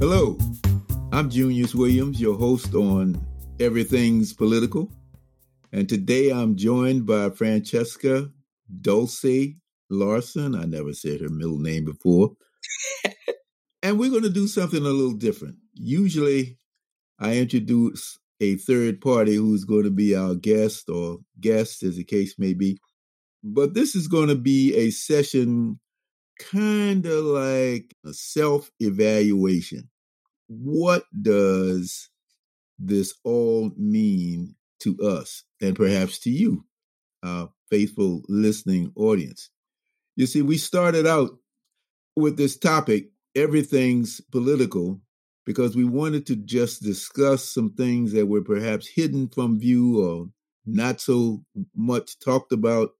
Hello, I'm Junius Williams, your host on Everything's Political. And today I'm joined by Francesca Dulce Larson. I never said her middle name before. and we're going to do something a little different. Usually I introduce a third party who's going to be our guest or guest, as the case may be. But this is going to be a session kind of like a self evaluation. What does this all mean to us and perhaps to you, our faithful listening audience? You see, we started out with this topic, everything's political, because we wanted to just discuss some things that were perhaps hidden from view or not so much talked about.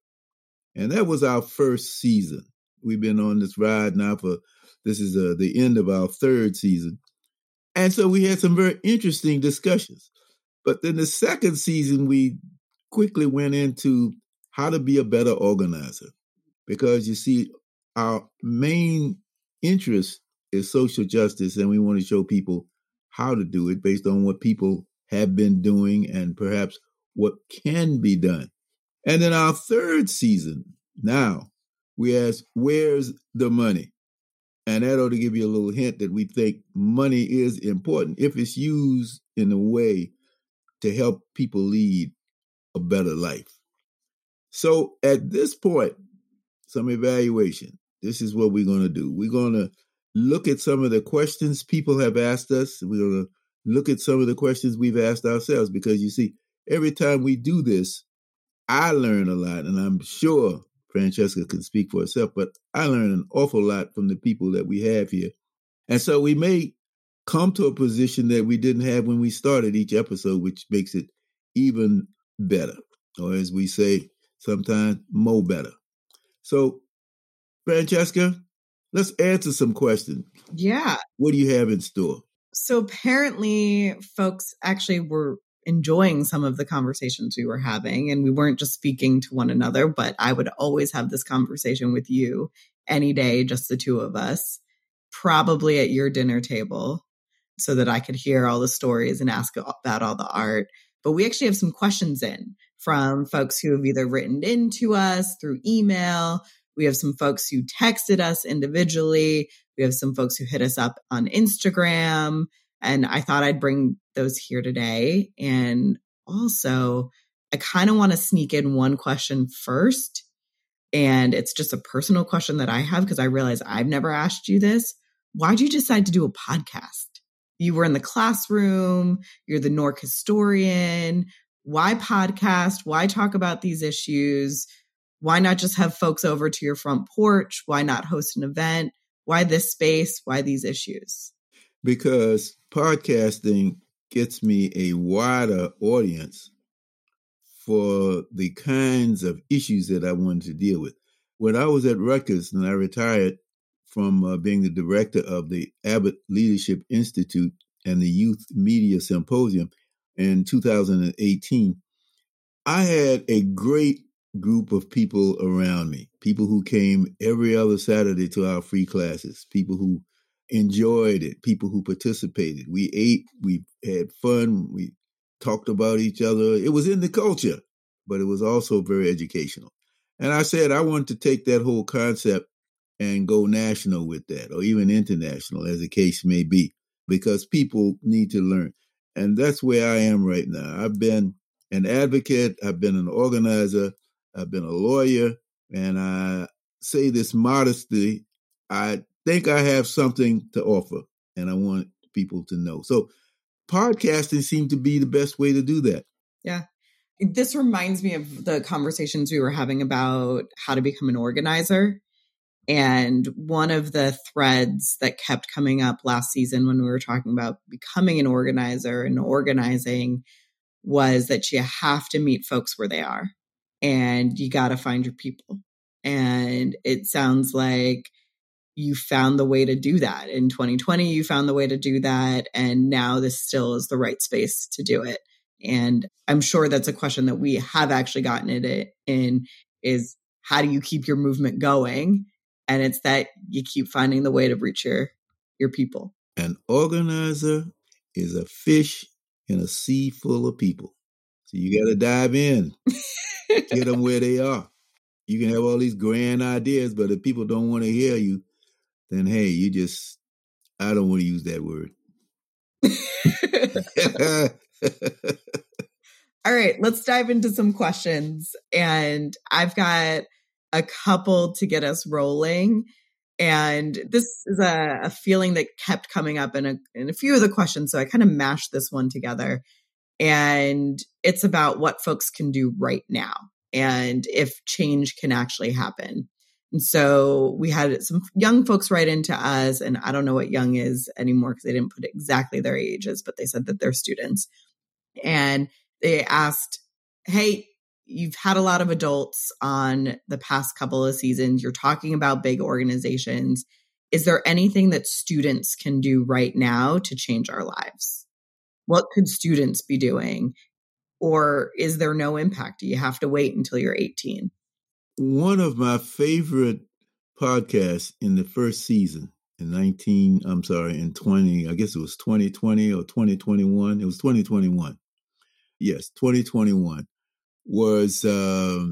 And that was our first season. We've been on this ride now for this is uh, the end of our third season. And so we had some very interesting discussions. But then the second season, we quickly went into how to be a better organizer. Because you see, our main interest is social justice, and we want to show people how to do it based on what people have been doing and perhaps what can be done. And then our third season, now we ask, where's the money? And that ought to give you a little hint that we think money is important if it's used in a way to help people lead a better life. So at this point, some evaluation. This is what we're going to do. We're going to look at some of the questions people have asked us. We're going to look at some of the questions we've asked ourselves because you see, every time we do this, I learn a lot, and I'm sure Francesca can speak for herself, but I learn an awful lot from the people that we have here. And so we may come to a position that we didn't have when we started each episode, which makes it even better, or as we say sometimes, more better. So, Francesca, let's answer some questions. Yeah. What do you have in store? So apparently, folks actually were enjoying some of the conversations we were having, and we weren't just speaking to one another, but I would always have this conversation with you any day, just the two of us, probably at your dinner table, so that I could hear all the stories and ask about all the art. But we actually have some questions in from folks who have either written into us through email we have some folks who texted us individually. We have some folks who hit us up on Instagram. And I thought I'd bring those here today. And also, I kind of want to sneak in one question first. And it's just a personal question that I have because I realize I've never asked you this. Why'd you decide to do a podcast? You were in the classroom, you're the Newark historian. Why podcast? Why talk about these issues? Why not just have folks over to your front porch? Why not host an event? Why this space? Why these issues? Because podcasting gets me a wider audience for the kinds of issues that I wanted to deal with. When I was at Rutgers and I retired from uh, being the director of the Abbott Leadership Institute and the Youth Media Symposium in 2018, I had a great group of people around me, people who came every other Saturday to our free classes, people who enjoyed it, people who participated. We ate, we had fun, we talked about each other. It was in the culture, but it was also very educational. And I said I wanted to take that whole concept and go national with that, or even international, as the case may be, because people need to learn. And that's where I am right now. I've been an advocate, I've been an organizer, I've been a lawyer, and I say this modestly. I think I have something to offer, and I want people to know. So, podcasting seemed to be the best way to do that. Yeah. This reminds me of the conversations we were having about how to become an organizer. And one of the threads that kept coming up last season when we were talking about becoming an organizer and organizing was that you have to meet folks where they are and you got to find your people. And it sounds like you found the way to do that. In 2020, you found the way to do that. And now this still is the right space to do it. And I'm sure that's a question that we have actually gotten it in is how do you keep your movement going? And it's that you keep finding the way to reach your your people. An organizer is a fish in a sea full of people. So you got to dive in, get them where they are. You can have all these grand ideas, but if people don't want to hear you, then hey, you just, I don't want to use that word. all right, let's dive into some questions. And I've got a couple to get us rolling. And this is a, a feeling that kept coming up in a, in a few of the questions. So I kind of mashed this one together. And it's about what folks can do right now and if change can actually happen. And so we had some young folks write into us, and I don't know what young is anymore because they didn't put exactly their ages, but they said that they're students. And they asked, Hey, you've had a lot of adults on the past couple of seasons. You're talking about big organizations. Is there anything that students can do right now to change our lives? What could students be doing? Or is there no impact? Do you have to wait until you're 18? One of my favorite podcasts in the first season in 19, I'm sorry, in 20, I guess it was 2020 or 2021. It was 2021. Yes, 2021 was uh,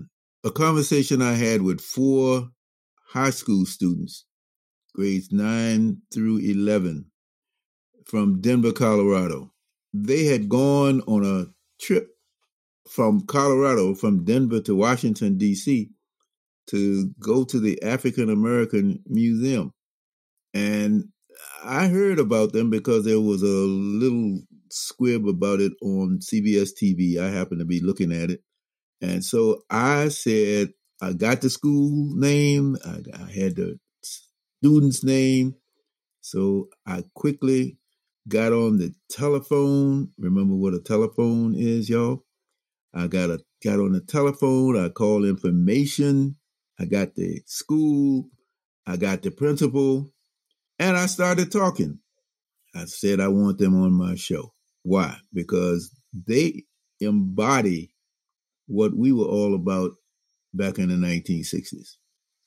a conversation I had with four high school students, grades 9 through 11, from Denver, Colorado. They had gone on a trip from Colorado, from Denver to Washington, D.C., to go to the African American Museum. And I heard about them because there was a little squib about it on CBS TV. I happened to be looking at it. And so I said, I got the school name, I, I had the student's name. So I quickly got on the telephone. Remember what a telephone is, y'all? I got a got on the telephone. I called information. I got the school. I got the principal, and I started talking. I said I want them on my show. Why? Because they embody what we were all about back in the 1960s.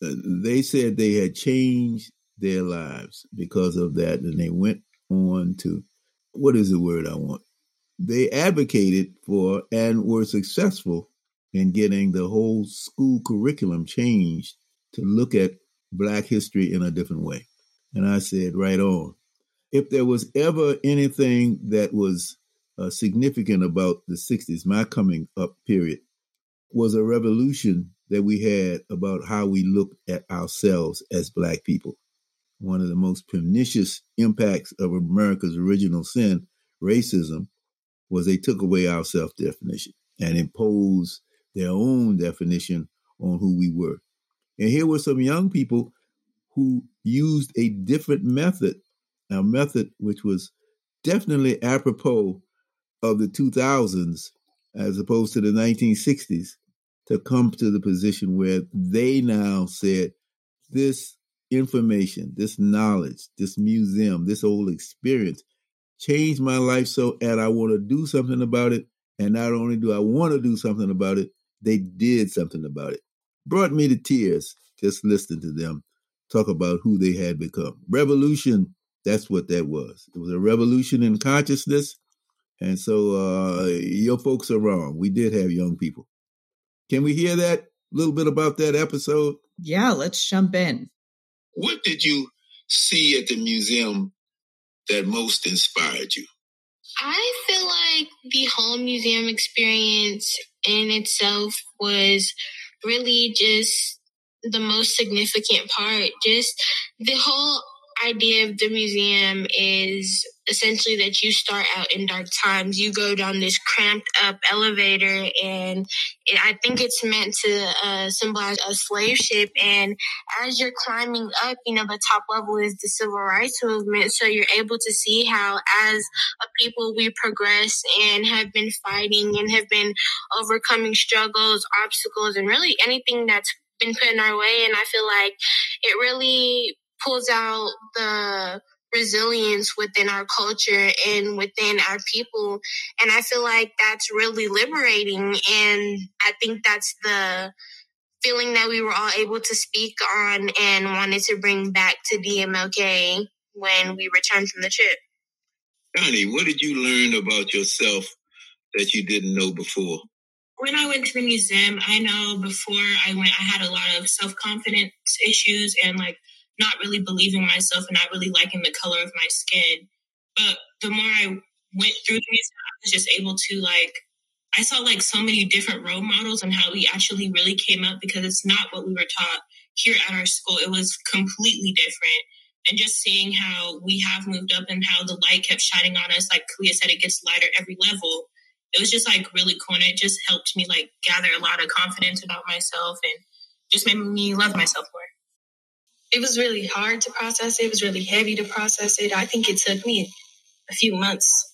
Uh, they said they had changed their lives because of that, and they went on to what is the word I want? They advocated for and were successful in getting the whole school curriculum changed to look at Black history in a different way. And I said, right on. If there was ever anything that was uh, significant about the 60s, my coming up period, was a revolution that we had about how we look at ourselves as Black people. One of the most pernicious impacts of America's original sin, racism, was they took away our self definition and imposed their own definition on who we were. And here were some young people who used a different method, a method which was definitely apropos of the 2000s as opposed to the 1960s to come to the position where they now said this information, this knowledge, this museum, this old experience changed my life so and I want to do something about it. And not only do I want to do something about it, they did something about it. Brought me to tears just listening to them talk about who they had become. Revolution, that's what that was. It was a revolution in consciousness. And so uh, your folks are wrong. We did have young people. Can we hear that? A little bit about that episode? Yeah, let's jump in. What did you see at the museum that most inspired you? I feel like the whole museum experience in itself was really just the most significant part. Just the whole idea of the museum is essentially that you start out in dark times. You go down this cramped up elevator, and it, I think it's meant to uh, symbolize a slave ship. And as you're climbing up, you know, the top level is the civil rights movement. So you're able to see how, as a people, we progress and have been fighting and have been overcoming struggles, obstacles, and really anything that's been put in our way. And I feel like it really pulls out the resilience within our culture and within our people. And I feel like that's really liberating. And I think that's the feeling that we were all able to speak on and wanted to bring back to DMLK. when we returned from the trip. Connie, what did you learn about yourself that you didn't know before? When I went to the museum, I know before I went, I had a lot of self confidence issues and like not really believing myself and not really liking the color of my skin. But the more I went through the museum, I was just able to like I saw like so many different role models and how we actually really came up because it's not what we were taught here at our school. It was completely different. And just seeing how we have moved up and how the light kept shining on us, like Kalia said, it gets lighter every level. It was just like really cool. And it just helped me like gather a lot of confidence about myself and just made me love myself more. It was really hard to process it. It was really heavy to process it. I think it took me a few months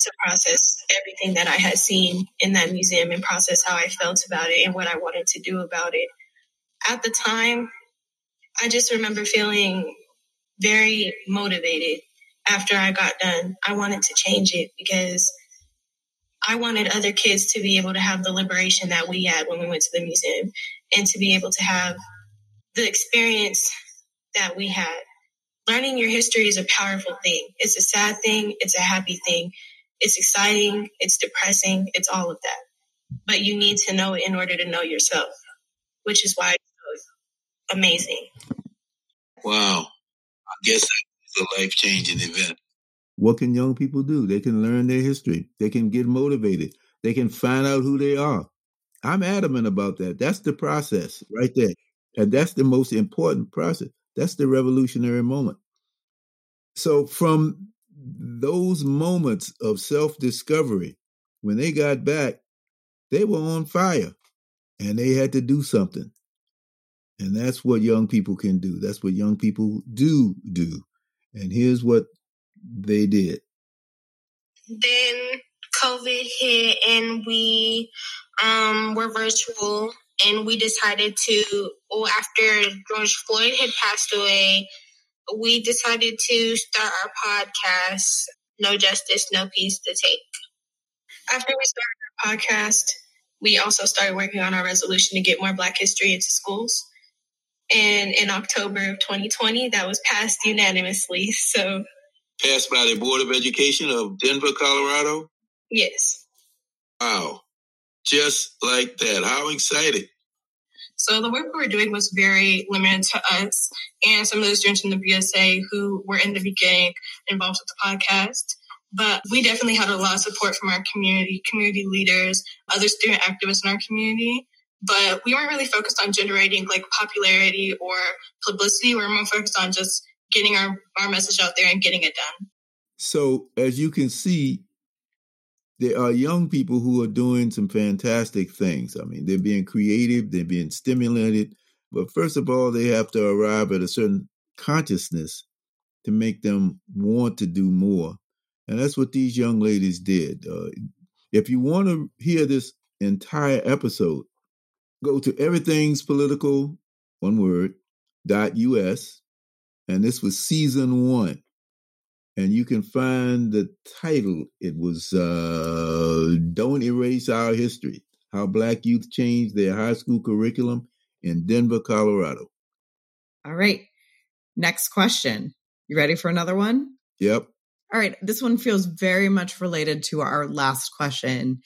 to process everything that I had seen in that museum and process how I felt about it and what I wanted to do about it. At the time, I just remember feeling very motivated after I got done. I wanted to change it because I wanted other kids to be able to have the liberation that we had when we went to the museum and to be able to have the experience that we had. Learning your history is a powerful thing. It's a sad thing, it's a happy thing. It's exciting, it's depressing, it's all of that. But you need to know it in order to know yourself, which is why it's so amazing. Wow. I guess that was a life changing event. What can young people do? They can learn their history, they can get motivated, they can find out who they are. I'm adamant about that. That's the process right there. And that's the most important process. That's the revolutionary moment. So, from those moments of self discovery, when they got back, they were on fire and they had to do something. And that's what young people can do. That's what young people do do. And here's what they did. Then COVID hit and we um, were virtual and we decided to, well, after George Floyd had passed away, we decided to start our podcast, No Justice, No Peace to Take. After we started our podcast, we also started working on our resolution to get more Black history into schools. And in October of 2020, that was passed unanimously. So, passed by the Board of Education of Denver, Colorado? Yes. Wow. Just like that. How exciting. So the work we were doing was very limited to us and some of the students in the BSA who were in the beginning involved with the podcast. But we definitely had a lot of support from our community, community leaders, other student activists in our community. But we weren't really focused on generating like popularity or publicity. We were more focused on just getting our, our message out there and getting it done. So as you can see, there are young people who are doing some fantastic things. I mean, they're being creative, they're being stimulated. But first of all, they have to arrive at a certain consciousness to make them want to do more. And that's what these young ladies did. Uh, if you want to hear this entire episode, go to everything's political, one word, dot us. And this was season one and you can find the title. It was uh, Don't Erase Our History How Black Youth Changed Their High School Curriculum in Denver, Colorado. All right. Next question. You ready for another one? Yep. All right. This one feels very much related to our last question.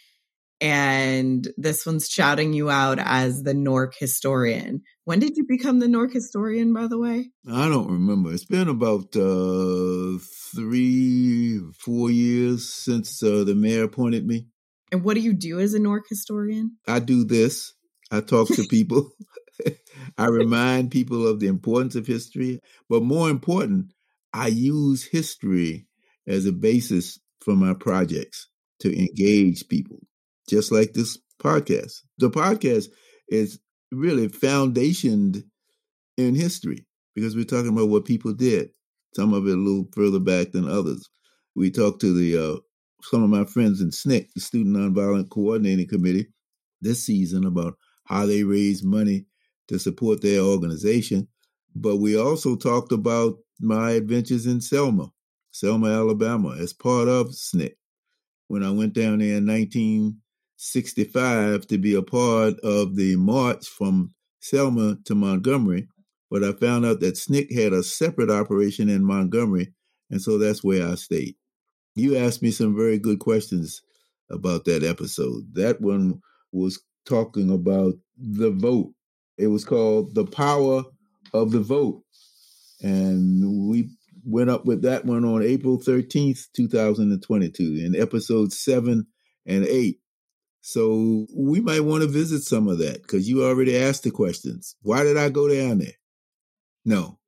And this one's shouting you out as the Newark historian. When did you become the Newark historian, by the way? I don't remember. It's been about uh, three, four years since uh, the mayor appointed me. And what do you do as a Newark historian? I do this. I talk to people. I remind people of the importance of history. But more important, I use history as a basis for my projects to engage people, just like this podcast. The podcast is really foundationed in history because we're talking about what people did. Some of it a little further back than others. We talked to the uh, some of my friends in SNCC, the Student Nonviolent Coordinating Committee, this season about how they raise money to support their organization. But we also talked about my adventures in Selma, Selma, Alabama, as part of SNCC. When I went down there in 19 65 to be a part of the march from Selma to Montgomery but I found out that SNCC had a separate operation in Montgomery, and so that's where I stayed. You asked me some very good questions about that episode. That one was talking about the vote. It was called The Power of the Vote. And we went up with that one on April 13th, 2022, in episodes seven and eight. So we might want to visit some of that because you already asked the questions. Why did I go down there? No,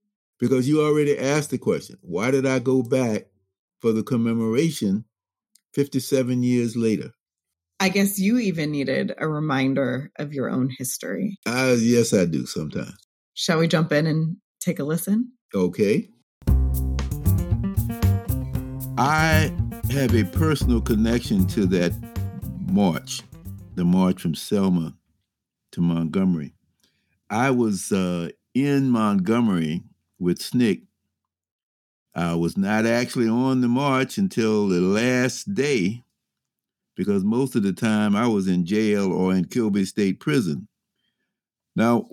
because you already asked the question. Why did I go back for the commemoration 57 years later? I guess you even needed a reminder of your own history. Uh, yes, I do sometimes. Shall we jump in and take a listen? Okay. I have a personal connection to that march, the march from Selma to Montgomery. I was uh, in Montgomery with SNCC. I was not actually on the march until the last day because most of the time I was in jail or in Kilby State Prison. Now,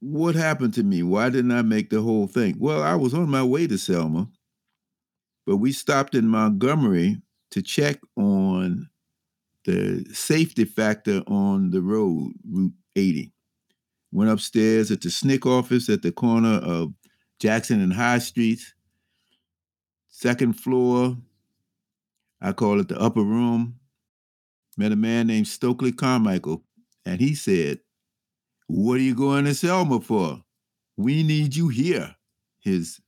what happened to me? Why didn't I make the whole thing? Well, I was on my way to Selma, but we stopped in Montgomery to check on the safety factor on the road, Route 80. Went upstairs at the SNCC office at the corner of Jackson and High Streets. Second floor, I call it the upper room. Met a man named Stokely Carmichael, and he said, What are you going to Selma for? We need you here. His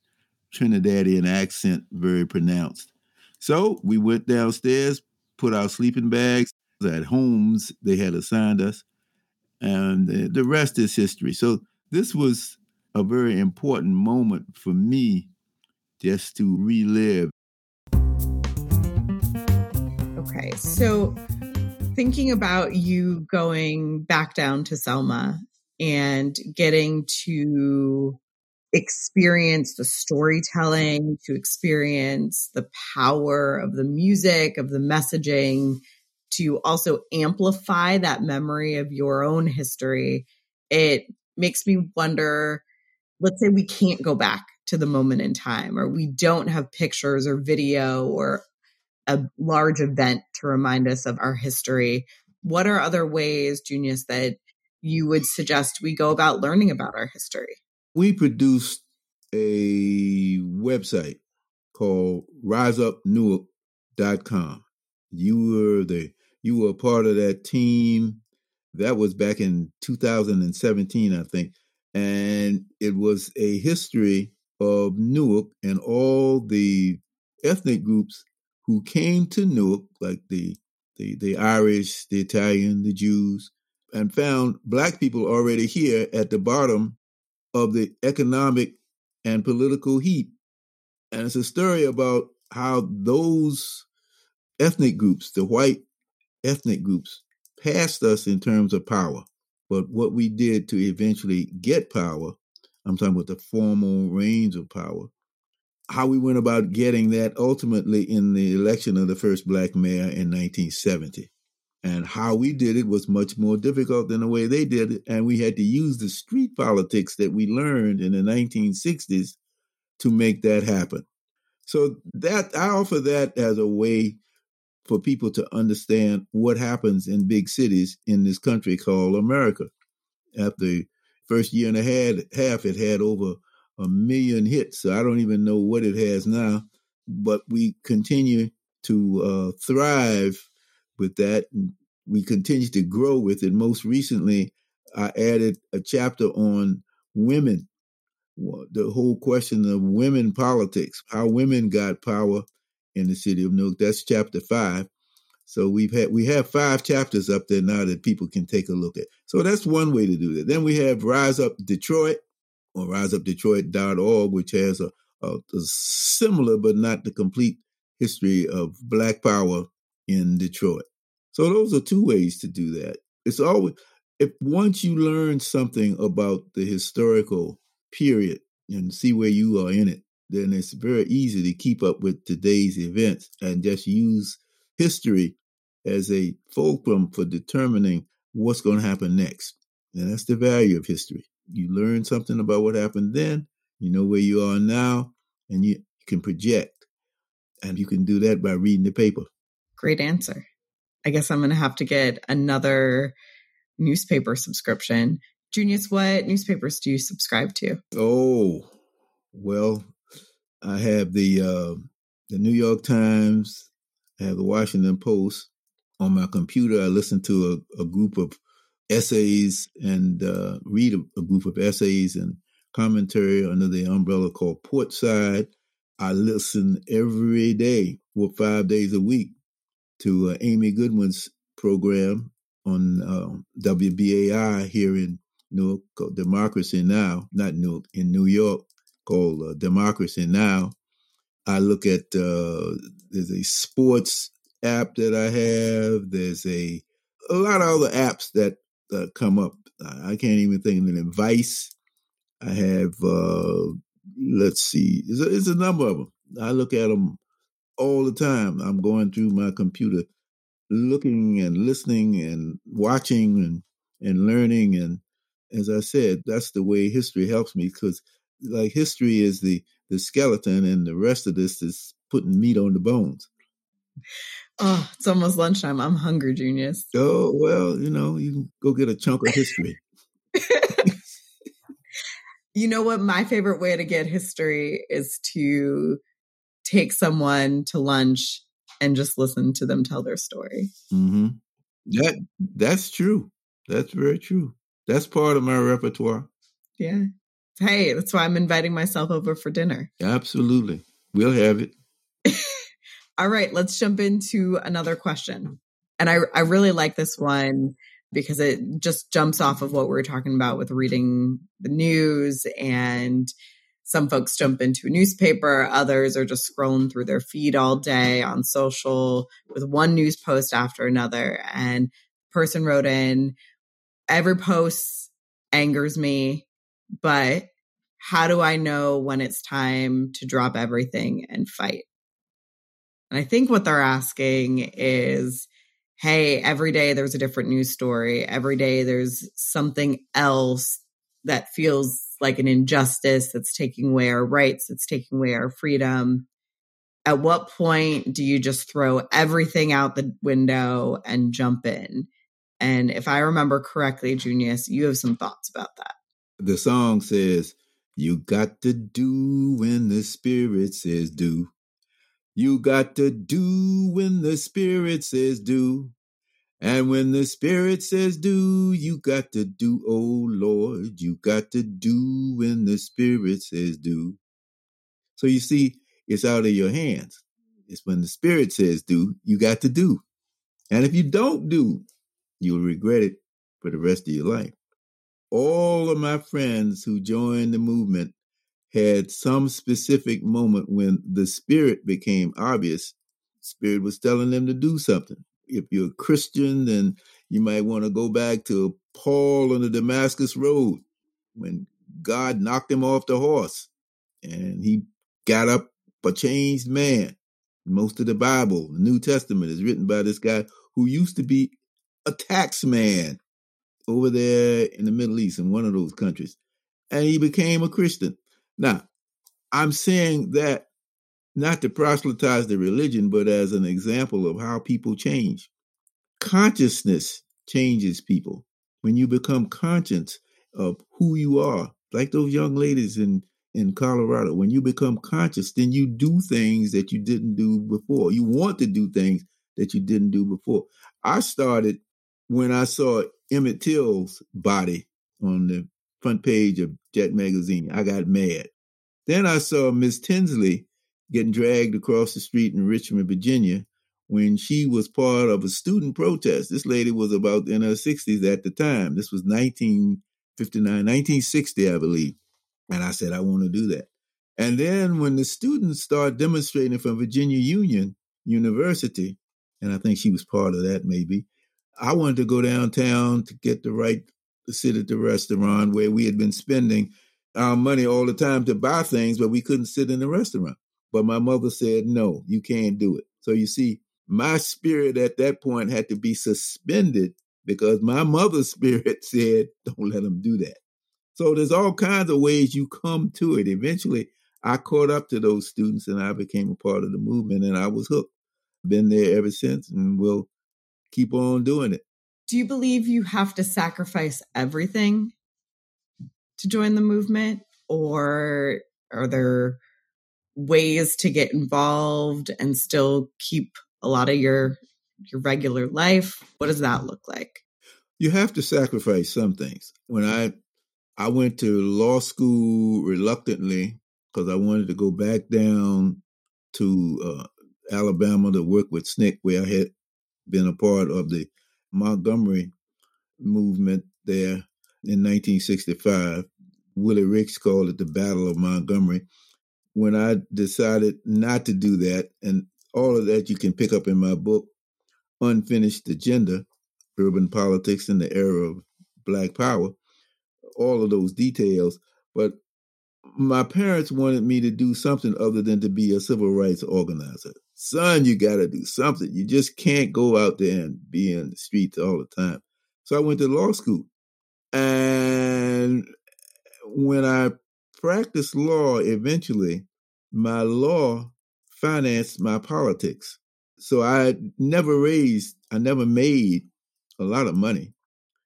Trinidadian accent very pronounced. So we went downstairs, put our sleeping bags at homes they had assigned us, and the rest is history. So this was a very important moment for me just to relive. Okay, so thinking about you going back down to Selma and getting to experience the storytelling, to experience the power of the music, of the messaging, to also amplify that memory of your own history, it makes me wonder let's say we can't go back to the moment in time, or we don't have pictures or video or a large event to remind us of our history. What are other ways, Junius, that you would suggest we go about learning about our history? We produced a website called riseupnewark.com. You were the you were a part of that team. That was back in 2017, I think. And it was a history of Newark and all the ethnic groups who came to Newark, like the, the, the Irish, the Italian, the Jews, and found black people already here at the bottom of the economic and political heat. And it's a story about how those ethnic groups, the white ethnic groups passed us in terms of power. But what we did to eventually get power, I'm talking about the formal range of power, how we went about getting that ultimately in the election of the first black mayor in 1970. And how we did it was much more difficult than the way they did it. And we had to use the street politics that we learned in the 1960s to make that happen. So that I offer that as a way for people to understand what happens in big cities in this country called America. After the first year and a half, it had over a million hits. So I don't even know what it has now, but we continue to uh, thrive with that. We continue to grow with it. Most recently, I added a chapter on women, the whole question of women politics, how women got power in the city of Newark. That's chapter five. So we've had we have five chapters up there now that people can take a look at. So that's one way to do that. Then we have Rise Up Detroit or riseupdetroit.org, which has a, a, a similar but not the complete history of Black Power in Detroit. So those are two ways to do that. It's always if once you learn something about the historical period and see where you are in it, then it's very easy to keep up with today's events and just use history as a fulcrum for determining what's going to happen next. And that's the value of history. You learn something about what happened then. You know where you are now, and you can project. And you can do that by reading the paper. Great answer. I guess I'm going to have to get another newspaper subscription. Junius, what newspapers do you subscribe to? Oh, well, I have the uh, the New York Times. I have the Washington Post. On my computer, I listen to a, a group of essays and uh, read a, a, group of essays and commentary under the umbrella called Portside. I listen every day for five days a week to uh, Amy Goodman's program on uh, WBAI here in New York, Democracy Now, not New in New York, called uh, Democracy Now. I look at uh, there's a sports app that I have. There's a a lot of other apps that uh, come up. I can't even think of them. Vice. I have. Uh, let's see. It's a, it's a number of them. I look at them all the time. I'm going through my computer, looking and listening and watching and and learning. And as I said, that's the way history helps me because like history is the the skeleton, and the rest of this is putting meat on the bones. Oh, it's almost lunchtime. I'm hungry, Junius. Oh well, you know, you can go get a chunk of history. you know what? My favorite way to get history is to take someone to lunch and just listen to them tell their story. Mm-hmm. That that's true. That's very true. That's part of my repertoire. Yeah. Hey, that's why I'm inviting myself over for dinner. Absolutely. We'll have it. All right, let's jump into another question. And I, I really like this one because it just jumps off of what we are talking about with reading the news. And some folks jump into a newspaper, others are just scrolling through their feed all day on social with one news post after another. And person wrote in, every post angers me, but how do I know when it's time to drop everything and fight? And I think what they're asking is, hey, every day there's a different news story. Every day there's something else that feels like an injustice that's taking away our rights, that's taking away our freedom. At what point do you just throw everything out the window and jump in? And if I remember correctly, Junius, you have some thoughts about that. The song says, You got to do when the spirit says do. You got to do when the Spirit says do. And when the Spirit says do, you got to do, oh Lord, you got to do when the Spirit says do. So you see, it's out of your hands. It's when the Spirit says do, you got to do. And if you don't do, you'll regret it for the rest of your life. All of my friends who joined the movement had some specific moment when the spirit became obvious. Spirit was telling them to do something. If you're a Christian, then you might want to go back to Paul on the Damascus Road when God knocked him off the horse and he got up a changed man. Most of the Bible, the New Testament, is written by this guy who used to be a tax man over there in the Middle East in one of those countries. And he became a Christian. Now, I'm saying that not to proselytize the religion, but as an example of how people change. Consciousness changes people. When you become conscious of who you are, like those young ladies in, in Colorado, when you become conscious, then you do things that you didn't do before. You want to do things that you didn't do before. I started when I saw Emmett Till's body on the front page of Jet magazine. I got mad. Then I saw Miss Tinsley getting dragged across the street in Richmond, Virginia, when she was part of a student protest. This lady was about in her 60s at the time. This was 1959, 1960, I believe. And I said, I want to do that. And then when the students started demonstrating from Virginia Union University, and I think she was part of that maybe, I wanted to go downtown to get the right to sit at the restaurant where we had been spending our money all the time to buy things, but we couldn't sit in the restaurant. But my mother said, no, you can't do it. So you see, my spirit at that point had to be suspended because my mother's spirit said, don't let them do that. So there's all kinds of ways you come to it. Eventually, I caught up to those students and I became a part of the movement and I was hooked. Been there ever since and will keep on doing it. Do you believe you have to sacrifice everything to join the movement? Or are there ways to get involved and still keep a lot of your your regular life? What does that look like? You have to sacrifice some things. When I I went to law school reluctantly because I wanted to go back down to uh, Alabama to work with SNCC, where I had been a part of the Montgomery movement there in 1965. Willie Ricks called it the Battle of Montgomery. When I decided not to do that, and all of that you can pick up in my book, Unfinished Agenda Urban Politics in the Era of Black Power, all of those details. But my parents wanted me to do something other than to be a civil rights organizer. Son, you got to do something. You just can't go out there and be in the streets all the time. So I went to law school. And when I practiced law, eventually, my law financed my politics. So I never raised, I never made a lot of money.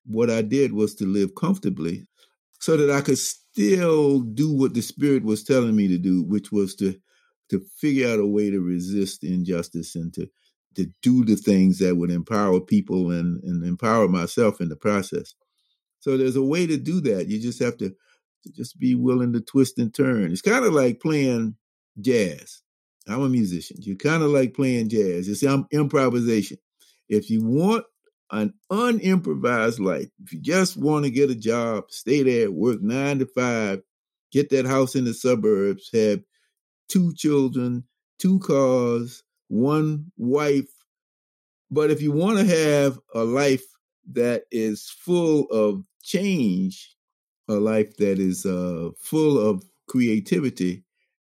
What I did was to live comfortably so that I could still do what the spirit was telling me to do, which was to to figure out a way to resist injustice and to to do the things that would empower people and, and empower myself in the process. So there's a way to do that. You just have to, to just be willing to twist and turn. It's kind of like playing jazz. I'm a musician. You kind of like playing jazz. It's improvisation. If you want an unimprovised life. If you just want to get a job, stay there, work nine to five, get that house in the suburbs, have two children, two cars, one wife. But if you want to have a life that is full of change, a life that is uh, full of creativity,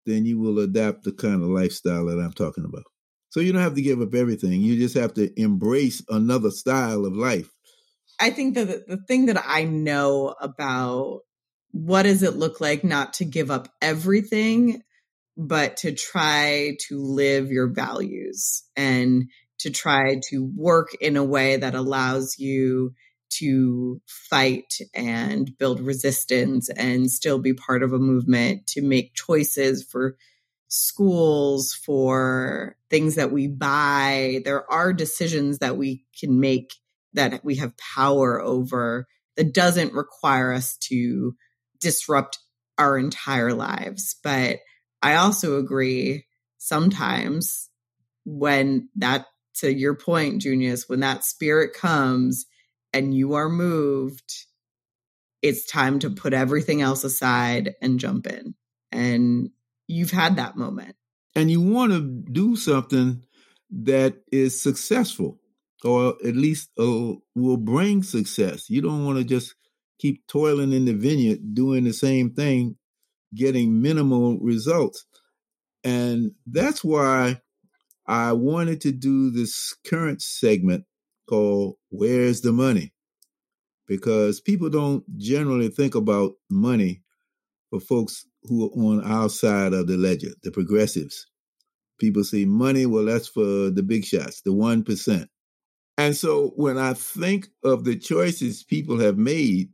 then you will adapt the kind of lifestyle that I'm talking about. So you don't have to give up everything. You just have to embrace another style of life. I think that the thing that I know about what does it look like not to give up everything, but to try to live your values and to try to work in a way that allows you to fight and build resistance and still be part of a movement to make choices for schools, for things that we buy. There are decisions that we can make that we have power over that doesn't require us to disrupt our entire lives. But I also agree sometimes when that, to your point, Junius, when that spirit comes and you are moved, it's time to put everything else aside and jump in. And you've had that moment. And you want to do something that is successful or at least uh, will bring success. You don't want to just keep toiling in the vineyard doing the same thing, getting minimal results. And that's why I wanted to do this current segment called Where's the Money? Because people don't generally think about money for folks who are on our side of the ledger, the progressives. People say money, well, that's for the big shots, the 1%. And so when I think of the choices people have made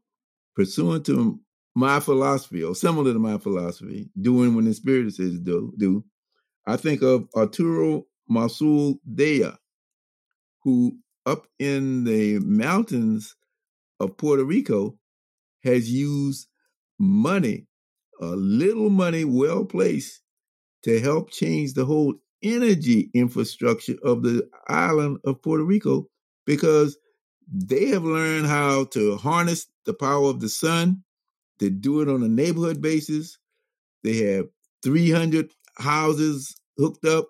pursuant to my philosophy or similar to my philosophy, doing when the Spirit says do, do I think of Arturo Masul Dea, who up in the mountains of Puerto Rico has used money a little money well placed to help change the whole energy infrastructure of the island of Puerto Rico because they have learned how to harness the power of the sun. They do it on a neighborhood basis. They have 300 houses hooked up.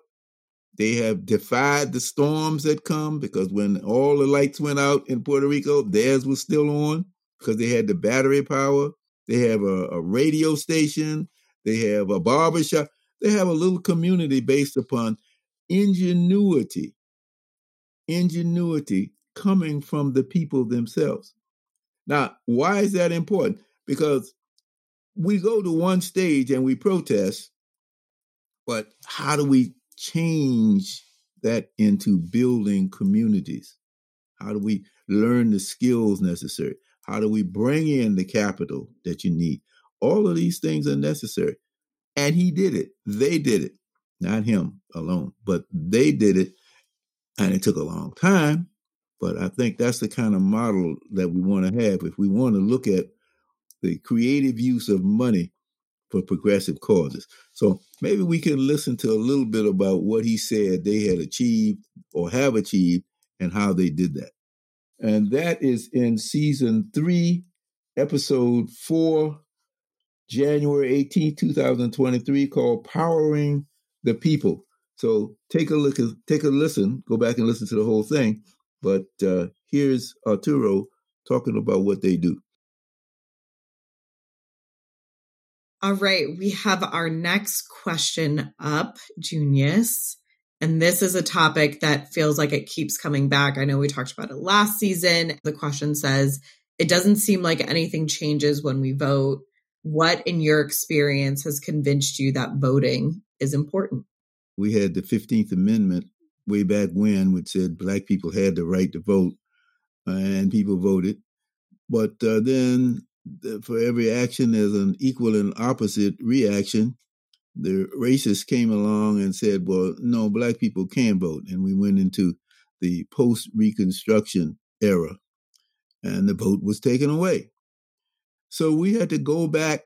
They have defied the storms that come because when all the lights went out in Puerto Rico, theirs was still on because they had the battery power. They have a, a radio station. They have a barbershop. They have a little community based upon ingenuity, ingenuity coming from the people themselves. Now, why is that important? Because we go to one stage and we protest, but how do we change that into building communities? How do we learn the skills necessary? How do we bring in the capital that you need? All of these things are necessary. And he did it. They did it. Not him alone, but they did it. And it took a long time. But I think that's the kind of model that we want to have if we want to look at the creative use of money for progressive causes. So maybe we can listen to a little bit about what he said they had achieved or have achieved and how they did that. And that is in season three, episode four, January 18, 2023, called Powering the People. So take a look, take a listen, go back and listen to the whole thing. But uh, here's Arturo talking about what they do. All right, we have our next question up, Junius. And this is a topic that feels like it keeps coming back. I know we talked about it last season. The question says, It doesn't seem like anything changes when we vote. What, in your experience, has convinced you that voting is important? We had the 15th Amendment way back when, which said black people had the right to vote, and people voted. But uh, then for every action, there's an equal and opposite reaction. The racists came along and said, well, no, black people can vote. And we went into the post Reconstruction era, and the vote was taken away. So we had to go back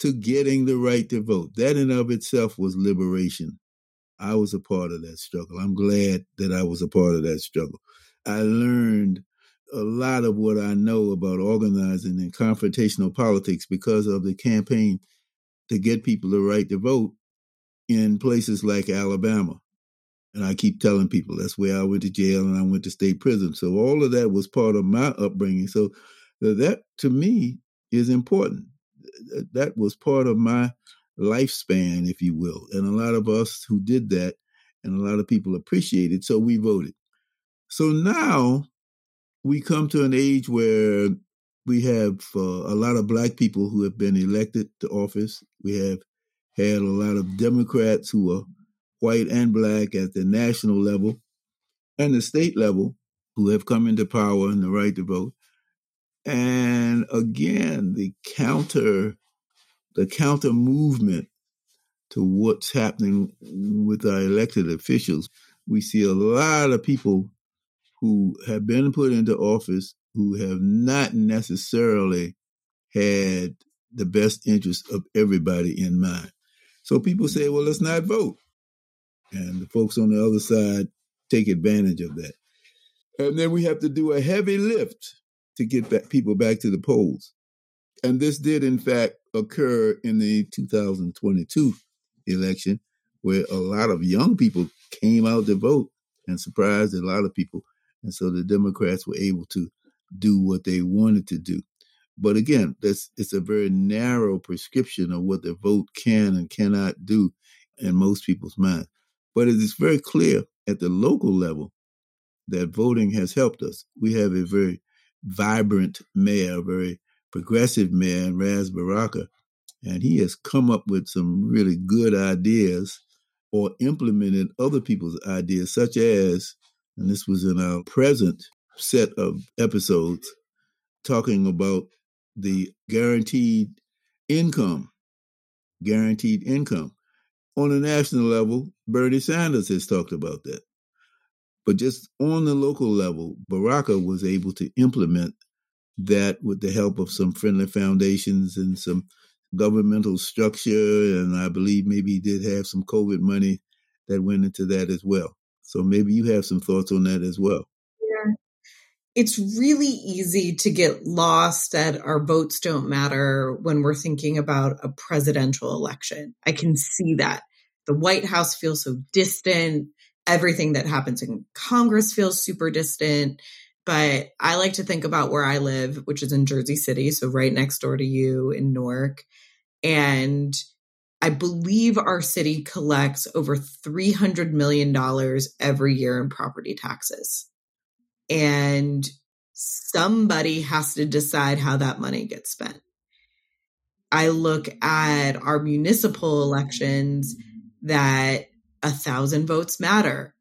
to getting the right to vote. That in of itself was liberation. I was a part of that struggle. I'm glad that I was a part of that struggle. I learned a lot of what I know about organizing and confrontational politics because of the campaign to get people the right to vote in places like Alabama. And I keep telling people that's where I went to jail and I went to state prison. So all of that was part of my upbringing. So that to me is important. That was part of my lifespan, if you will. And a lot of us who did that and a lot of people appreciated, so we voted. So now we come to an age where we have uh, a lot of black people who have been elected to office. We have had a lot of Democrats who are white and black at the national level and the state level who have come into power and the right to vote. And again, the counter the counter movement to what's happening with our elected officials. We see a lot of people who have been put into office who have not necessarily had the best interest of everybody in mind. So people say, well, let's not vote. And the folks on the other side take advantage of that. And then we have to do a heavy lift to get back people back to the polls. And this did, in fact, occur in the 2022 election, where a lot of young people came out to vote and surprised a lot of people and so the Democrats were able to do what they wanted to do. But again, that's it's a very narrow prescription of what the vote can and cannot do in most people's minds. But it is very clear at the local level that voting has helped us. We have a very vibrant mayor, a very progressive mayor, Ras Baraka, and he has come up with some really good ideas or implemented other people's ideas, such as and this was in our present set of episodes talking about the guaranteed income. Guaranteed income. On a national level, Bernie Sanders has talked about that. But just on the local level, Baraka was able to implement that with the help of some friendly foundations and some governmental structure. And I believe maybe he did have some COVID money that went into that as well. So maybe you have some thoughts on that as well. Yeah. It's really easy to get lost that our votes don't matter when we're thinking about a presidential election. I can see that. The White House feels so distant. Everything that happens in Congress feels super distant. But I like to think about where I live, which is in Jersey City, so right next door to you in Newark. And I believe our city collects over $300 million every year in property taxes. And somebody has to decide how that money gets spent. I look at our municipal elections that a thousand votes matter.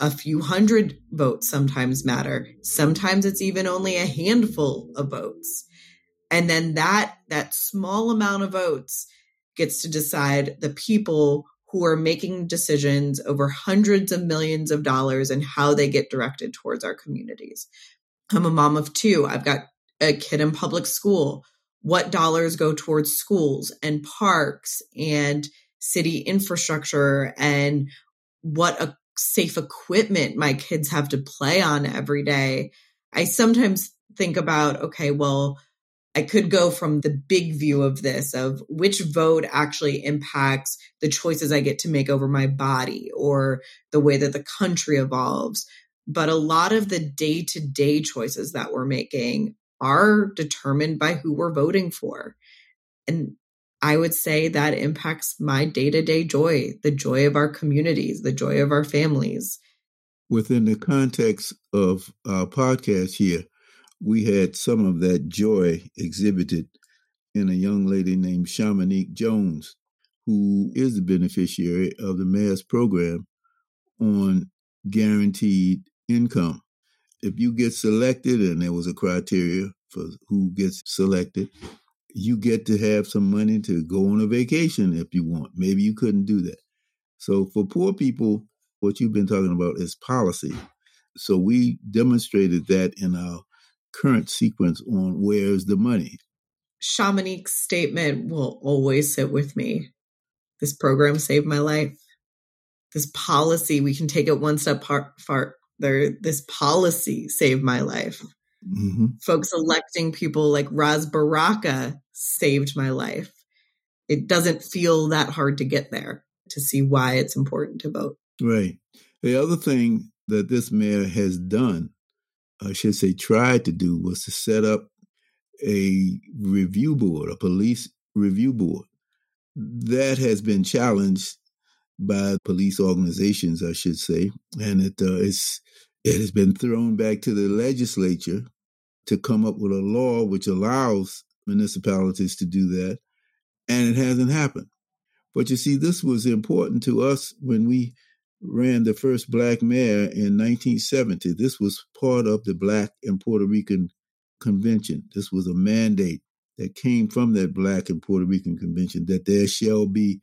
A few hundred votes sometimes matter. Sometimes it's even only a handful of votes. And then that, that small amount of votes gets to decide the people who are making decisions over hundreds of millions of dollars and how they get directed towards our communities. I'm a mom of two. I've got a kid in public school what dollars go towards schools and parks and city infrastructure and what a safe equipment my kids have to play on every day. I sometimes think about, okay, well, I could go from the big view of this of which vote actually impacts the choices I get to make over my body or the way that the country evolves. But a lot of the day to day choices that we're making are determined by who we're voting for. And I would say that impacts my day to day joy, the joy of our communities, the joy of our families. Within the context of our podcast here, we had some of that joy exhibited in a young lady named Shamanique Jones, who is the beneficiary of the mass program on guaranteed income if you get selected, and there was a criteria for who gets selected, you get to have some money to go on a vacation if you want. Maybe you couldn't do that. So for poor people, what you've been talking about is policy. So we demonstrated that in our current sequence on where's the money. Shamanique's statement will always sit with me. This program saved my life. This policy, we can take it one step far, far there, this policy saved my life. Mm-hmm. Folks electing people like Ras Baraka saved my life. It doesn't feel that hard to get there to see why it's important to vote. Right. The other thing that this mayor has done, I should say, tried to do, was to set up a review board, a police review board. That has been challenged by police organizations, I should say, and it uh, is it has been thrown back to the legislature to come up with a law which allows municipalities to do that, and it hasn't happened. But you see, this was important to us when we ran the first black mayor in 1970. This was part of the Black and Puerto Rican Convention. This was a mandate that came from that Black and Puerto Rican Convention that there shall be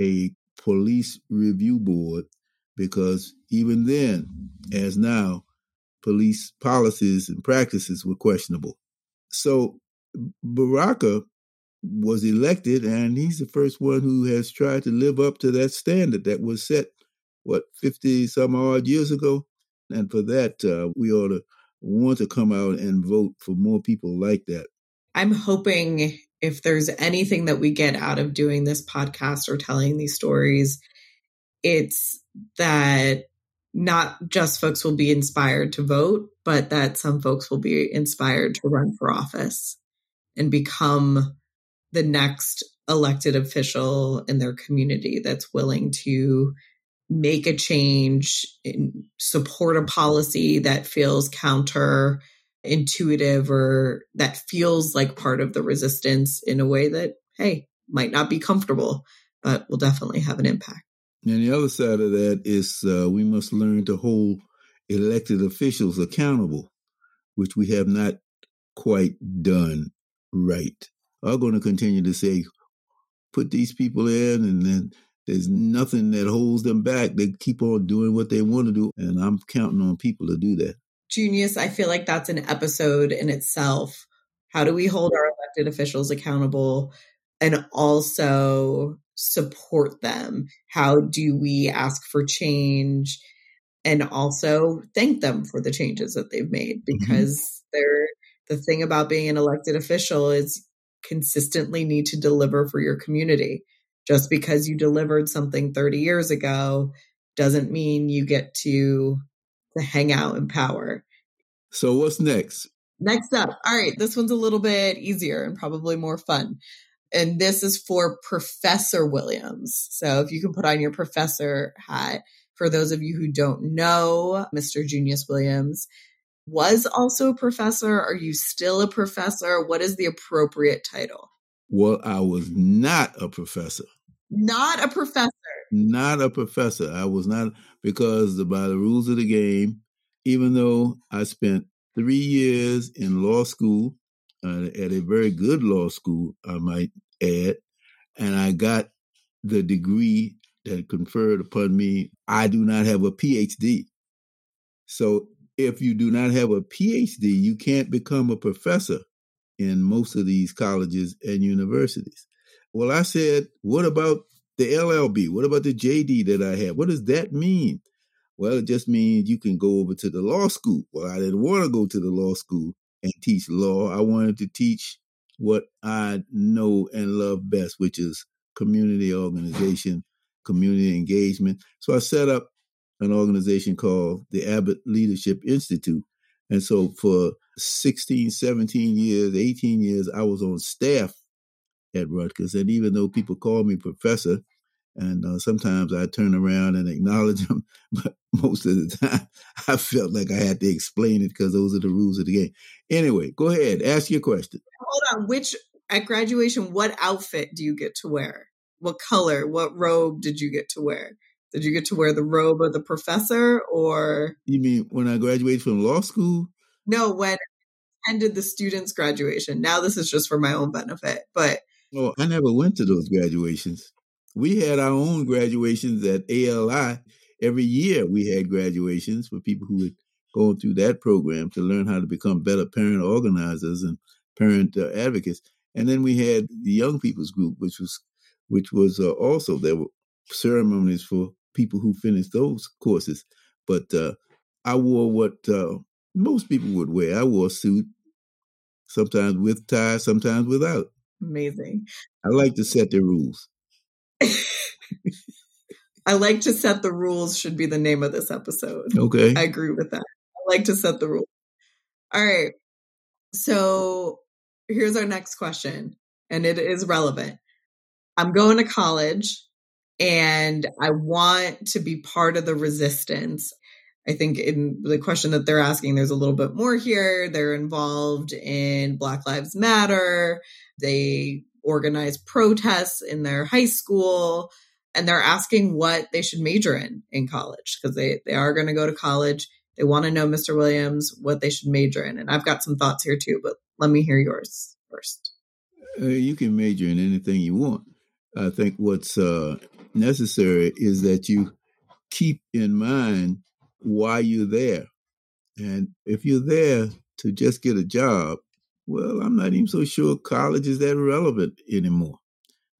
a police review board because even then, as now, police policies and practices were questionable. So Baraka was elected, and he's the first one who has tried to live up to that standard that was set, what, 50 some odd years ago? And for that, uh, we ought to want to come out and vote for more people like that. I'm hoping if there's anything that we get out of doing this podcast or telling these stories, it's that not just folks will be inspired to vote, but that some folks will be inspired to run for office and become the next elected official in their community that's willing to make a change, support a policy that feels counter intuitive or that feels like part of the resistance in a way that, hey, might not be comfortable, but will definitely have an impact. And the other side of that is uh, we must learn to hold elected officials accountable, which we have not quite done right. I'm going to continue to say, put these people in, and then there's nothing that holds them back. They keep on doing what they want to do, and I'm counting on people to do that. Junius, I feel like that's an episode in itself. How do we hold our elected officials accountable and also support them? How do we ask for change and also thank them for the changes that they've made? Mm-hmm. Because mm-hmm. they're the thing about being an elected official is consistently need to deliver for your community. Just because you delivered something 30 years ago doesn't mean you get to to hang out in power. So what's next? Next up. All right, this one's a little bit easier and probably more fun. And this is for Professor Williams. So if you can put on your professor hat, for those of you who don't know, Mr. Junius Williams was also a professor. Are you still a professor? What is the appropriate title? Well, I was not a professor. Not a professor. Not a professor. I was not because by the rules of the game, even though I spent three years in law school uh, at a very good law school, I might add, and I got the degree that conferred upon me. I do not have a PhD. So if you do not have a PhD, you can't become a professor in most of these colleges and universities. Well, I said, what about the LLB? What about the JD that I have? What does that mean? Well, it just means you can go over to the law school. Well, I didn't want to go to the law school and teach law. I wanted to teach what I know and love best, which is community organization, community engagement. So I set up an organization called the Abbott Leadership Institute. And so for 16, 17 years, 18 years, I was on staff at Rutgers. And even though people call me professor, and uh, sometimes I turn around and acknowledge them, but most of the time I felt like I had to explain it because those are the rules of the game. Anyway, go ahead, ask your question. Hold on. Which, at graduation, what outfit do you get to wear? What color, what robe did you get to wear? Did you get to wear the robe of the professor or? You mean when I graduated from law school? No, when I attended the students' graduation. Now this is just for my own benefit, but. Oh, I never went to those graduations. We had our own graduations at ALI. Every year we had graduations for people who had gone through that program to learn how to become better parent organizers and parent uh, advocates. And then we had the young people's group, which was which was uh, also there were ceremonies for people who finished those courses. But uh, I wore what uh, most people would wear. I wore a suit, sometimes with tie, sometimes without. Amazing. I like to set the rules. I like to set the rules should be the name of this episode. Okay. I agree with that. I like to set the rules. All right. So here's our next question, and it is relevant. I'm going to college and I want to be part of the resistance. I think in the question that they're asking, there's a little bit more here. They're involved in Black Lives Matter. They organize protests in their high school and they're asking what they should major in in college because they, they are going to go to college. They want to know, Mr. Williams, what they should major in. And I've got some thoughts here too, but let me hear yours first. Uh, you can major in anything you want. I think what's uh, necessary is that you keep in mind why you're there. And if you're there to just get a job, well, I'm not even so sure college is that relevant anymore.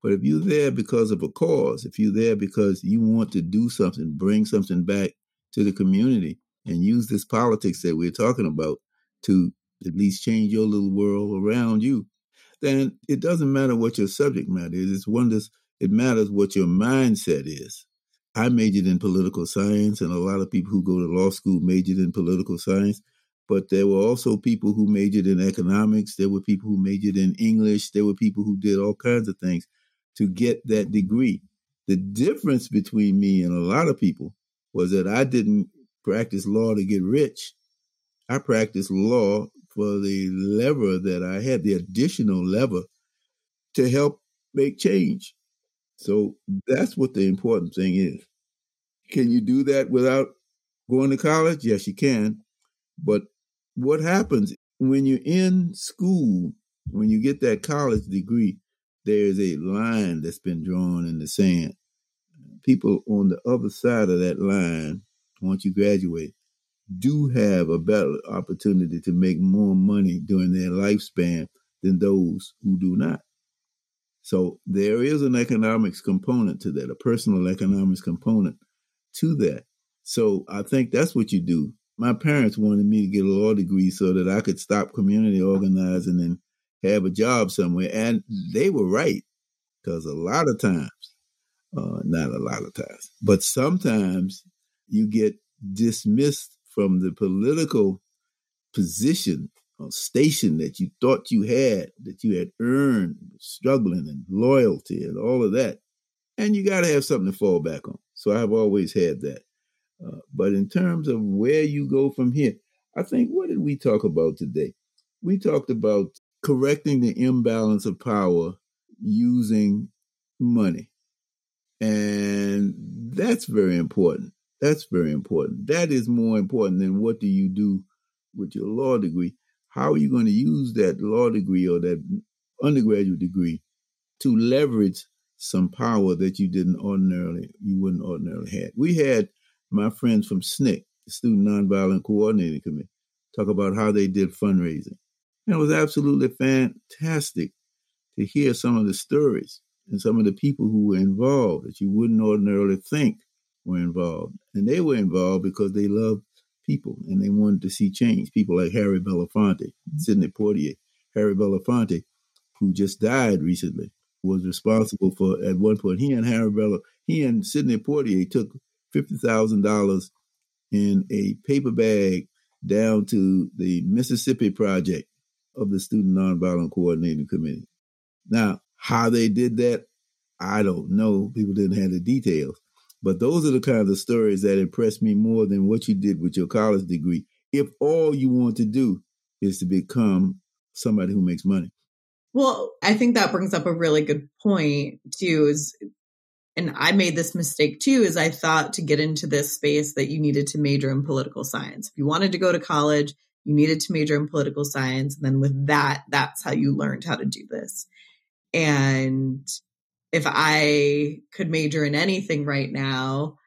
But if you're there because of a cause, if you're there because you want to do something, bring something back to the community, and use this politics that we're talking about to at least change your little world around you, then it doesn't matter what your subject matter is. It's wonders it matters what your mindset is. I majored in political science, and a lot of people who go to law school majored in political science. But there were also people who majored in economics. There were people who majored in English. There were people who did all kinds of things to get that degree. The difference between me and a lot of people was that I didn't practice law to get rich. I practiced law for the lever that I had, the additional lever to help make change. So that's what the important thing is. Can you do that without going to college? Yes, you can. But what happens when you're in school, when you get that college degree, there's a line that's been drawn in the sand. People on the other side of that line, once you graduate, do have a better opportunity to make more money during their lifespan than those who do not. So there is an economics component to that, a personal economics component to that. So I think that's what you do. My parents wanted me to get a law degree so that I could stop community organizing and have a job somewhere. And they were right because a lot of times, uh, not a lot of times, but sometimes you get dismissed from the political position station that you thought you had, that you had earned, struggling and loyalty and all of that. And you got to have something to fall back on. So I've always had that. Uh, but in terms of where you go from here, I think what did we talk about today? We talked about correcting the imbalance of power using money. And that's very important. That's very important. That is more important than what do you do with your law degree. How are you going to use that law degree or that undergraduate degree to leverage some power that you didn't ordinarily, you wouldn't ordinarily have? We had my friends from SNCC, the Student Nonviolent Coordinating Committee, talk about how they did fundraising. And it was absolutely fantastic to hear some of the stories and some of the people who were involved that you wouldn't ordinarily think were involved. And they were involved because they loved people and they wanted to see change. People like Harry Belafonte, mm-hmm. Sidney Poitier. Harry Belafonte, who just died recently, was responsible for at one point he and Harry Bella he and Sidney Poitier took fifty thousand dollars in a paper bag down to the Mississippi project of the Student Nonviolent Coordinating Committee. Now, how they did that, I don't know. People didn't have the details. But those are the kinds of stories that impress me more than what you did with your college degree. If all you want to do is to become somebody who makes money. Well, I think that brings up a really good point too is and I made this mistake too is I thought to get into this space that you needed to major in political science. If you wanted to go to college, you needed to major in political science and then with that that's how you learned how to do this. And if I could major in anything right now,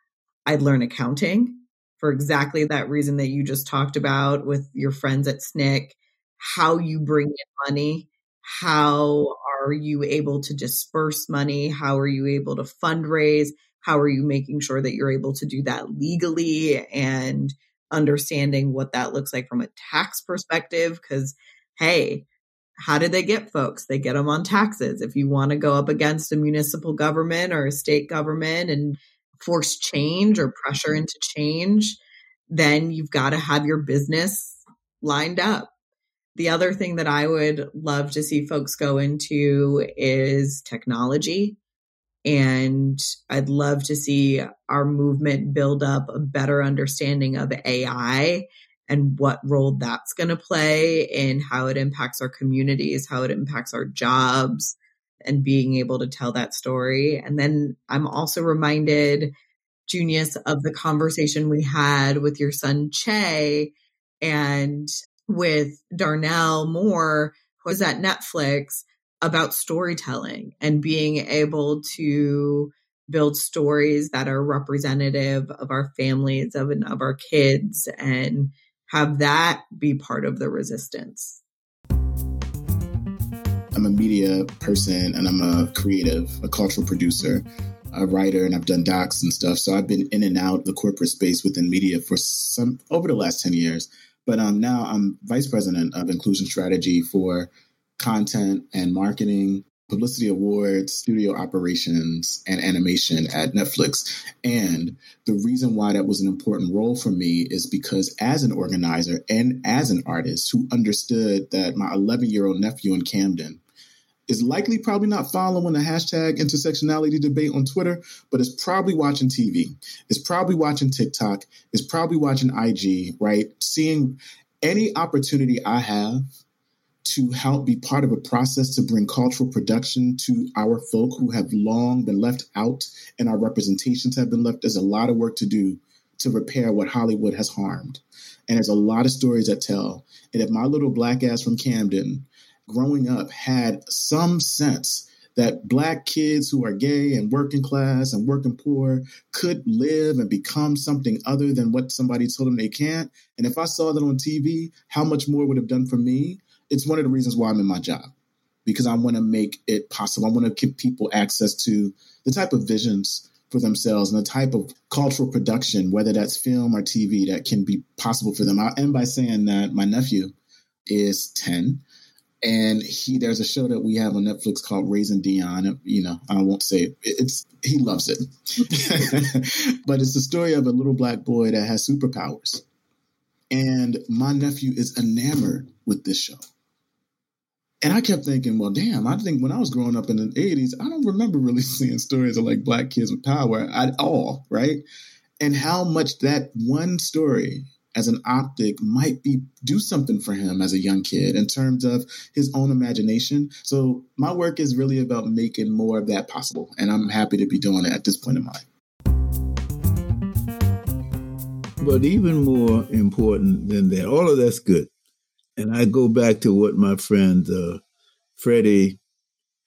I'd learn accounting for exactly that reason that you just talked about with your friends at SNCC, how you bring in money, how are you able to disperse money, how are you able to fundraise, how are you making sure that you're able to do that legally and understanding what that looks like from a tax perspective because hey, how did they get folks? They get them on taxes. If you want to go up against a municipal government or a state government and force change or pressure mm-hmm. into change, then you've got to have your business lined up. The other thing that I would love to see folks go into is technology. And I'd love to see our movement build up a better understanding of AI and what role that's going to play in how it impacts our communities, how it impacts our jobs, and being able to tell that story. And then I'm also reminded, Junius, of the conversation we had with your son, Che, and with Darnell Moore, who was at Netflix, about storytelling and being able to build stories that are representative of our families, of, and of our kids, and have that be part of the resistance? I'm a media person and I'm a creative, a cultural producer, a writer, and I've done docs and stuff. So I've been in and out the corporate space within media for some over the last 10 years. But um, now I'm vice president of inclusion strategy for content and marketing publicity awards, studio operations, and animation at Netflix. And the reason why that was an important role for me is because as an organizer and as an artist who understood that my 11 year old nephew in Camden is likely probably not following the hashtag intersectionality debate on Twitter, but is probably watching TV, is probably watching TikTok, is probably watching IG, right? Seeing any opportunity I have to help be part of a process to bring cultural production to our folk who have long been left out and our representations have been left. There's a lot of work to do to repair what Hollywood has harmed. And there's a lot of stories that tell. And if my little black ass from Camden growing up had some sense that black kids who are gay and working class and working poor could live and become something other than what somebody told them they can't. And if I saw that on TV, how much more would have done for me it's one of the reasons why I'm in my job because I want to make it possible. I want to give people access to the type of visions for themselves and the type of cultural production, whether that's film or TV, that can be possible for them. I'll end by saying that my nephew is 10 and he there's a show that we have on Netflix called Raising Dion. You know, I won't say it. it's he loves it, but it's the story of a little black boy that has superpowers, and my nephew is enamored with this show. And I kept thinking, well, damn, I think when I was growing up in the 80s, I don't remember really seeing stories of like black kids with power at all, right? And how much that one story as an optic might be do something for him as a young kid in terms of his own imagination. So my work is really about making more of that possible, and I'm happy to be doing it at this point in my life. But even more important than that, all of that's good. And I go back to what my friend uh, Freddie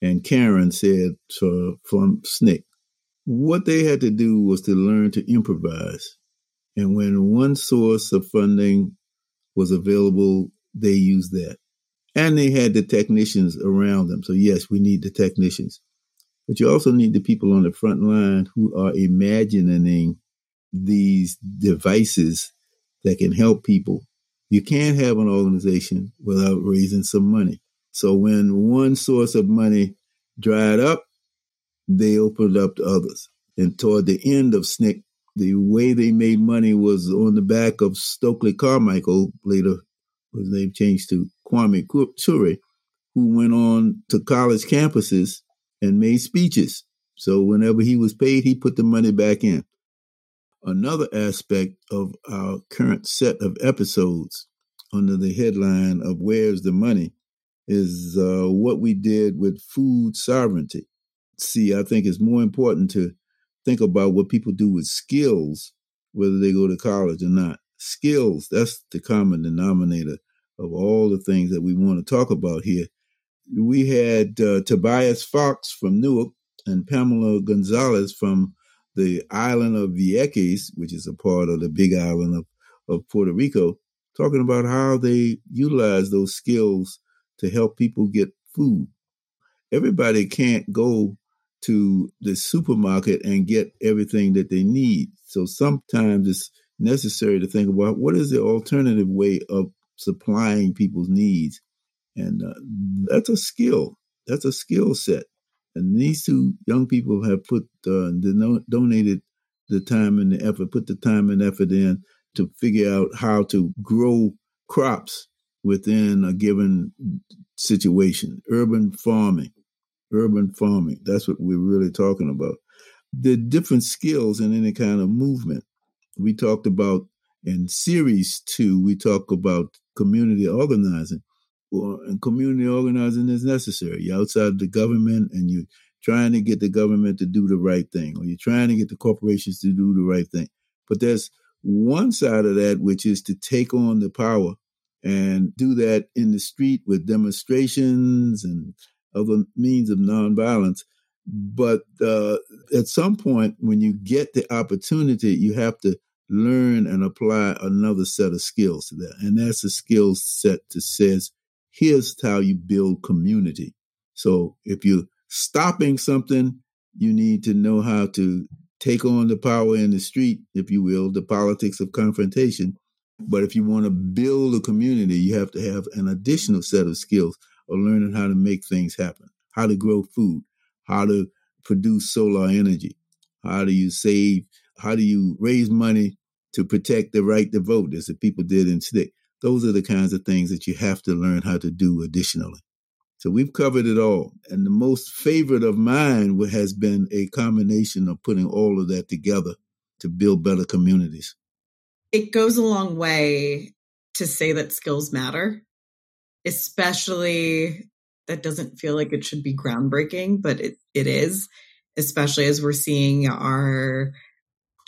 and Karen said for, from SNCC. What they had to do was to learn to improvise. And when one source of funding was available, they used that. And they had the technicians around them. So, yes, we need the technicians. But you also need the people on the front line who are imagining these devices that can help people. You can't have an organization without raising some money. So when one source of money dried up, they opened up to others. And toward the end of SNCC, the way they made money was on the back of Stokely Carmichael, later his name changed to Kwame Ture, who went on to college campuses and made speeches. So whenever he was paid, he put the money back in. Another aspect of our current set of episodes under the headline of Where's the Money is uh, what we did with food sovereignty. See, I think it's more important to think about what people do with skills, whether they go to college or not. Skills, that's the common denominator of all the things that we want to talk about here. We had uh, Tobias Fox from Newark and Pamela Gonzalez from the island of Vieques, which is a part of the big island of, of Puerto Rico, talking about how they utilize those skills to help people get food. Everybody can't go to the supermarket and get everything that they need. So sometimes it's necessary to think about what is the alternative way of supplying people's needs. And uh, that's a skill. That's a skill set. And these two young people have put uh, donated the time and the effort, put the time and effort in to figure out how to grow crops within a given situation. Urban farming, urban farming. That's what we're really talking about. The different skills in any kind of movement. We talked about in series two, we talk about community organizing. Well, and community organizing is necessary. You're outside the government and you're trying to get the government to do the right thing, or you're trying to get the corporations to do the right thing. But there's one side of that, which is to take on the power and do that in the street with demonstrations and other means of nonviolence. But uh, at some point, when you get the opportunity, you have to learn and apply another set of skills to that. And that's a skill set that says, here's how you build community. So if you're stopping something, you need to know how to take on the power in the street, if you will, the politics of confrontation. But if you want to build a community, you have to have an additional set of skills of learning how to make things happen, how to grow food, how to produce solar energy, how do you save, how do you raise money to protect the right to vote, as the people did in SNCC. Those are the kinds of things that you have to learn how to do additionally. So we've covered it all. And the most favorite of mine has been a combination of putting all of that together to build better communities. It goes a long way to say that skills matter especially that doesn't feel like it should be groundbreaking, but it, it is, especially as we're seeing our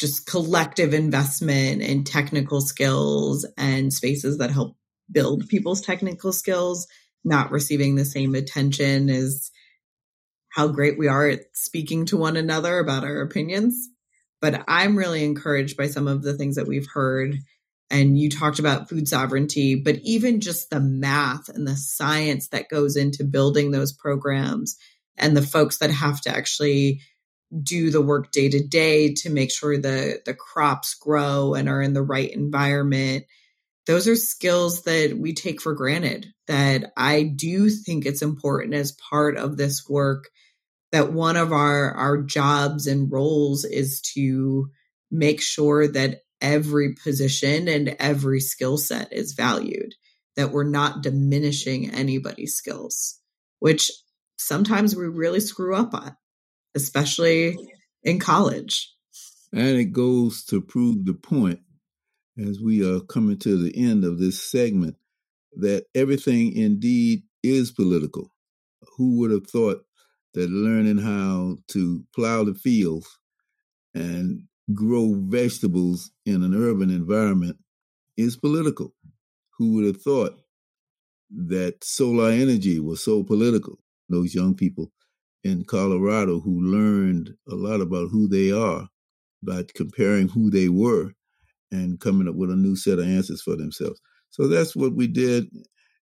just collective investment in technical skills and spaces that help build people's technical skills not receiving the same attention as how great we are at speaking to one another about our opinions. But I'm really encouraged by some of the things that we've heard and you talked about food sovereignty, but even just the math and the science that goes into building those programs and the folks that have to actually do the work day to day to make sure the the crops grow and are in the right environment. Those are skills that we take for granted that i do think it's important as part of this work that one of our our jobs and roles is to make sure that every position and every skill set is valued, that we're not diminishing anybody's skills, which sometimes we really screw up on, especially in college. And it goes to prove the point as we are coming to the end of this segment that everything indeed is political. Who would have thought that learning how to plow the fields and grow vegetables in an urban environment is political? Who would have thought that solar energy was so political? Those young people in Colorado who learned a lot about who they are by comparing who they were and coming up with a new set of answers for themselves. So that's what we did.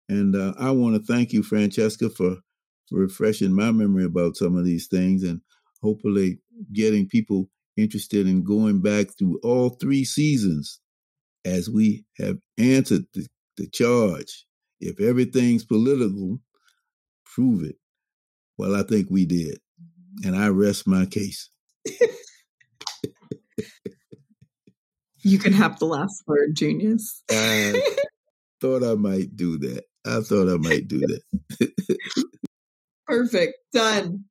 And uh, I want to thank you, Francesca, for, for refreshing my memory about some of these things and hopefully getting people interested in going back through all three seasons as we have answered the, the charge. If everything's political, prove it. Well, I think we did. And I rest my case. you can have the last word, Junius. I thought I might do that. I thought I might do that. Perfect. Done.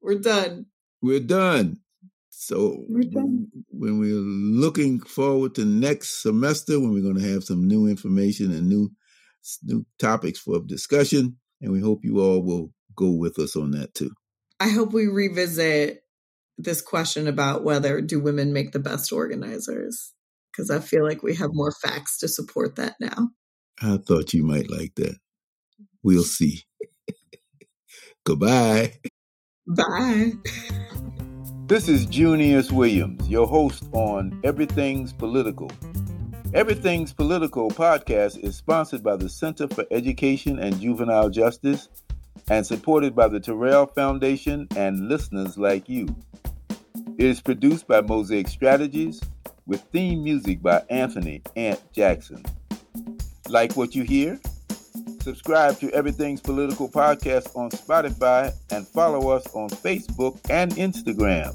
We're done. We're done. So we're done. when we're looking forward to next semester, when we're going to have some new information and new new topics for discussion, and we hope you all will go with us on that too. I hope we revisit this question about whether do women make the best organizers because I feel like we have more facts to support that now. I thought you might like that. We'll see. Goodbye. Bye. This is Junius Williams, your host on Everything's Political. Everything's Political podcast is sponsored by the Center for Education and Juvenile Justice and supported by the Terrell Foundation and listeners like you. It is produced by Mosaic Strategies with theme music by Anthony Ant Jackson. Like what you hear? Subscribe to Everything's Political Podcast on Spotify and follow us on Facebook and Instagram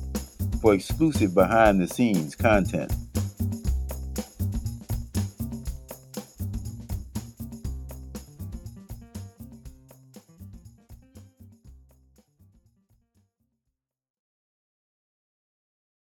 for exclusive behind the scenes content.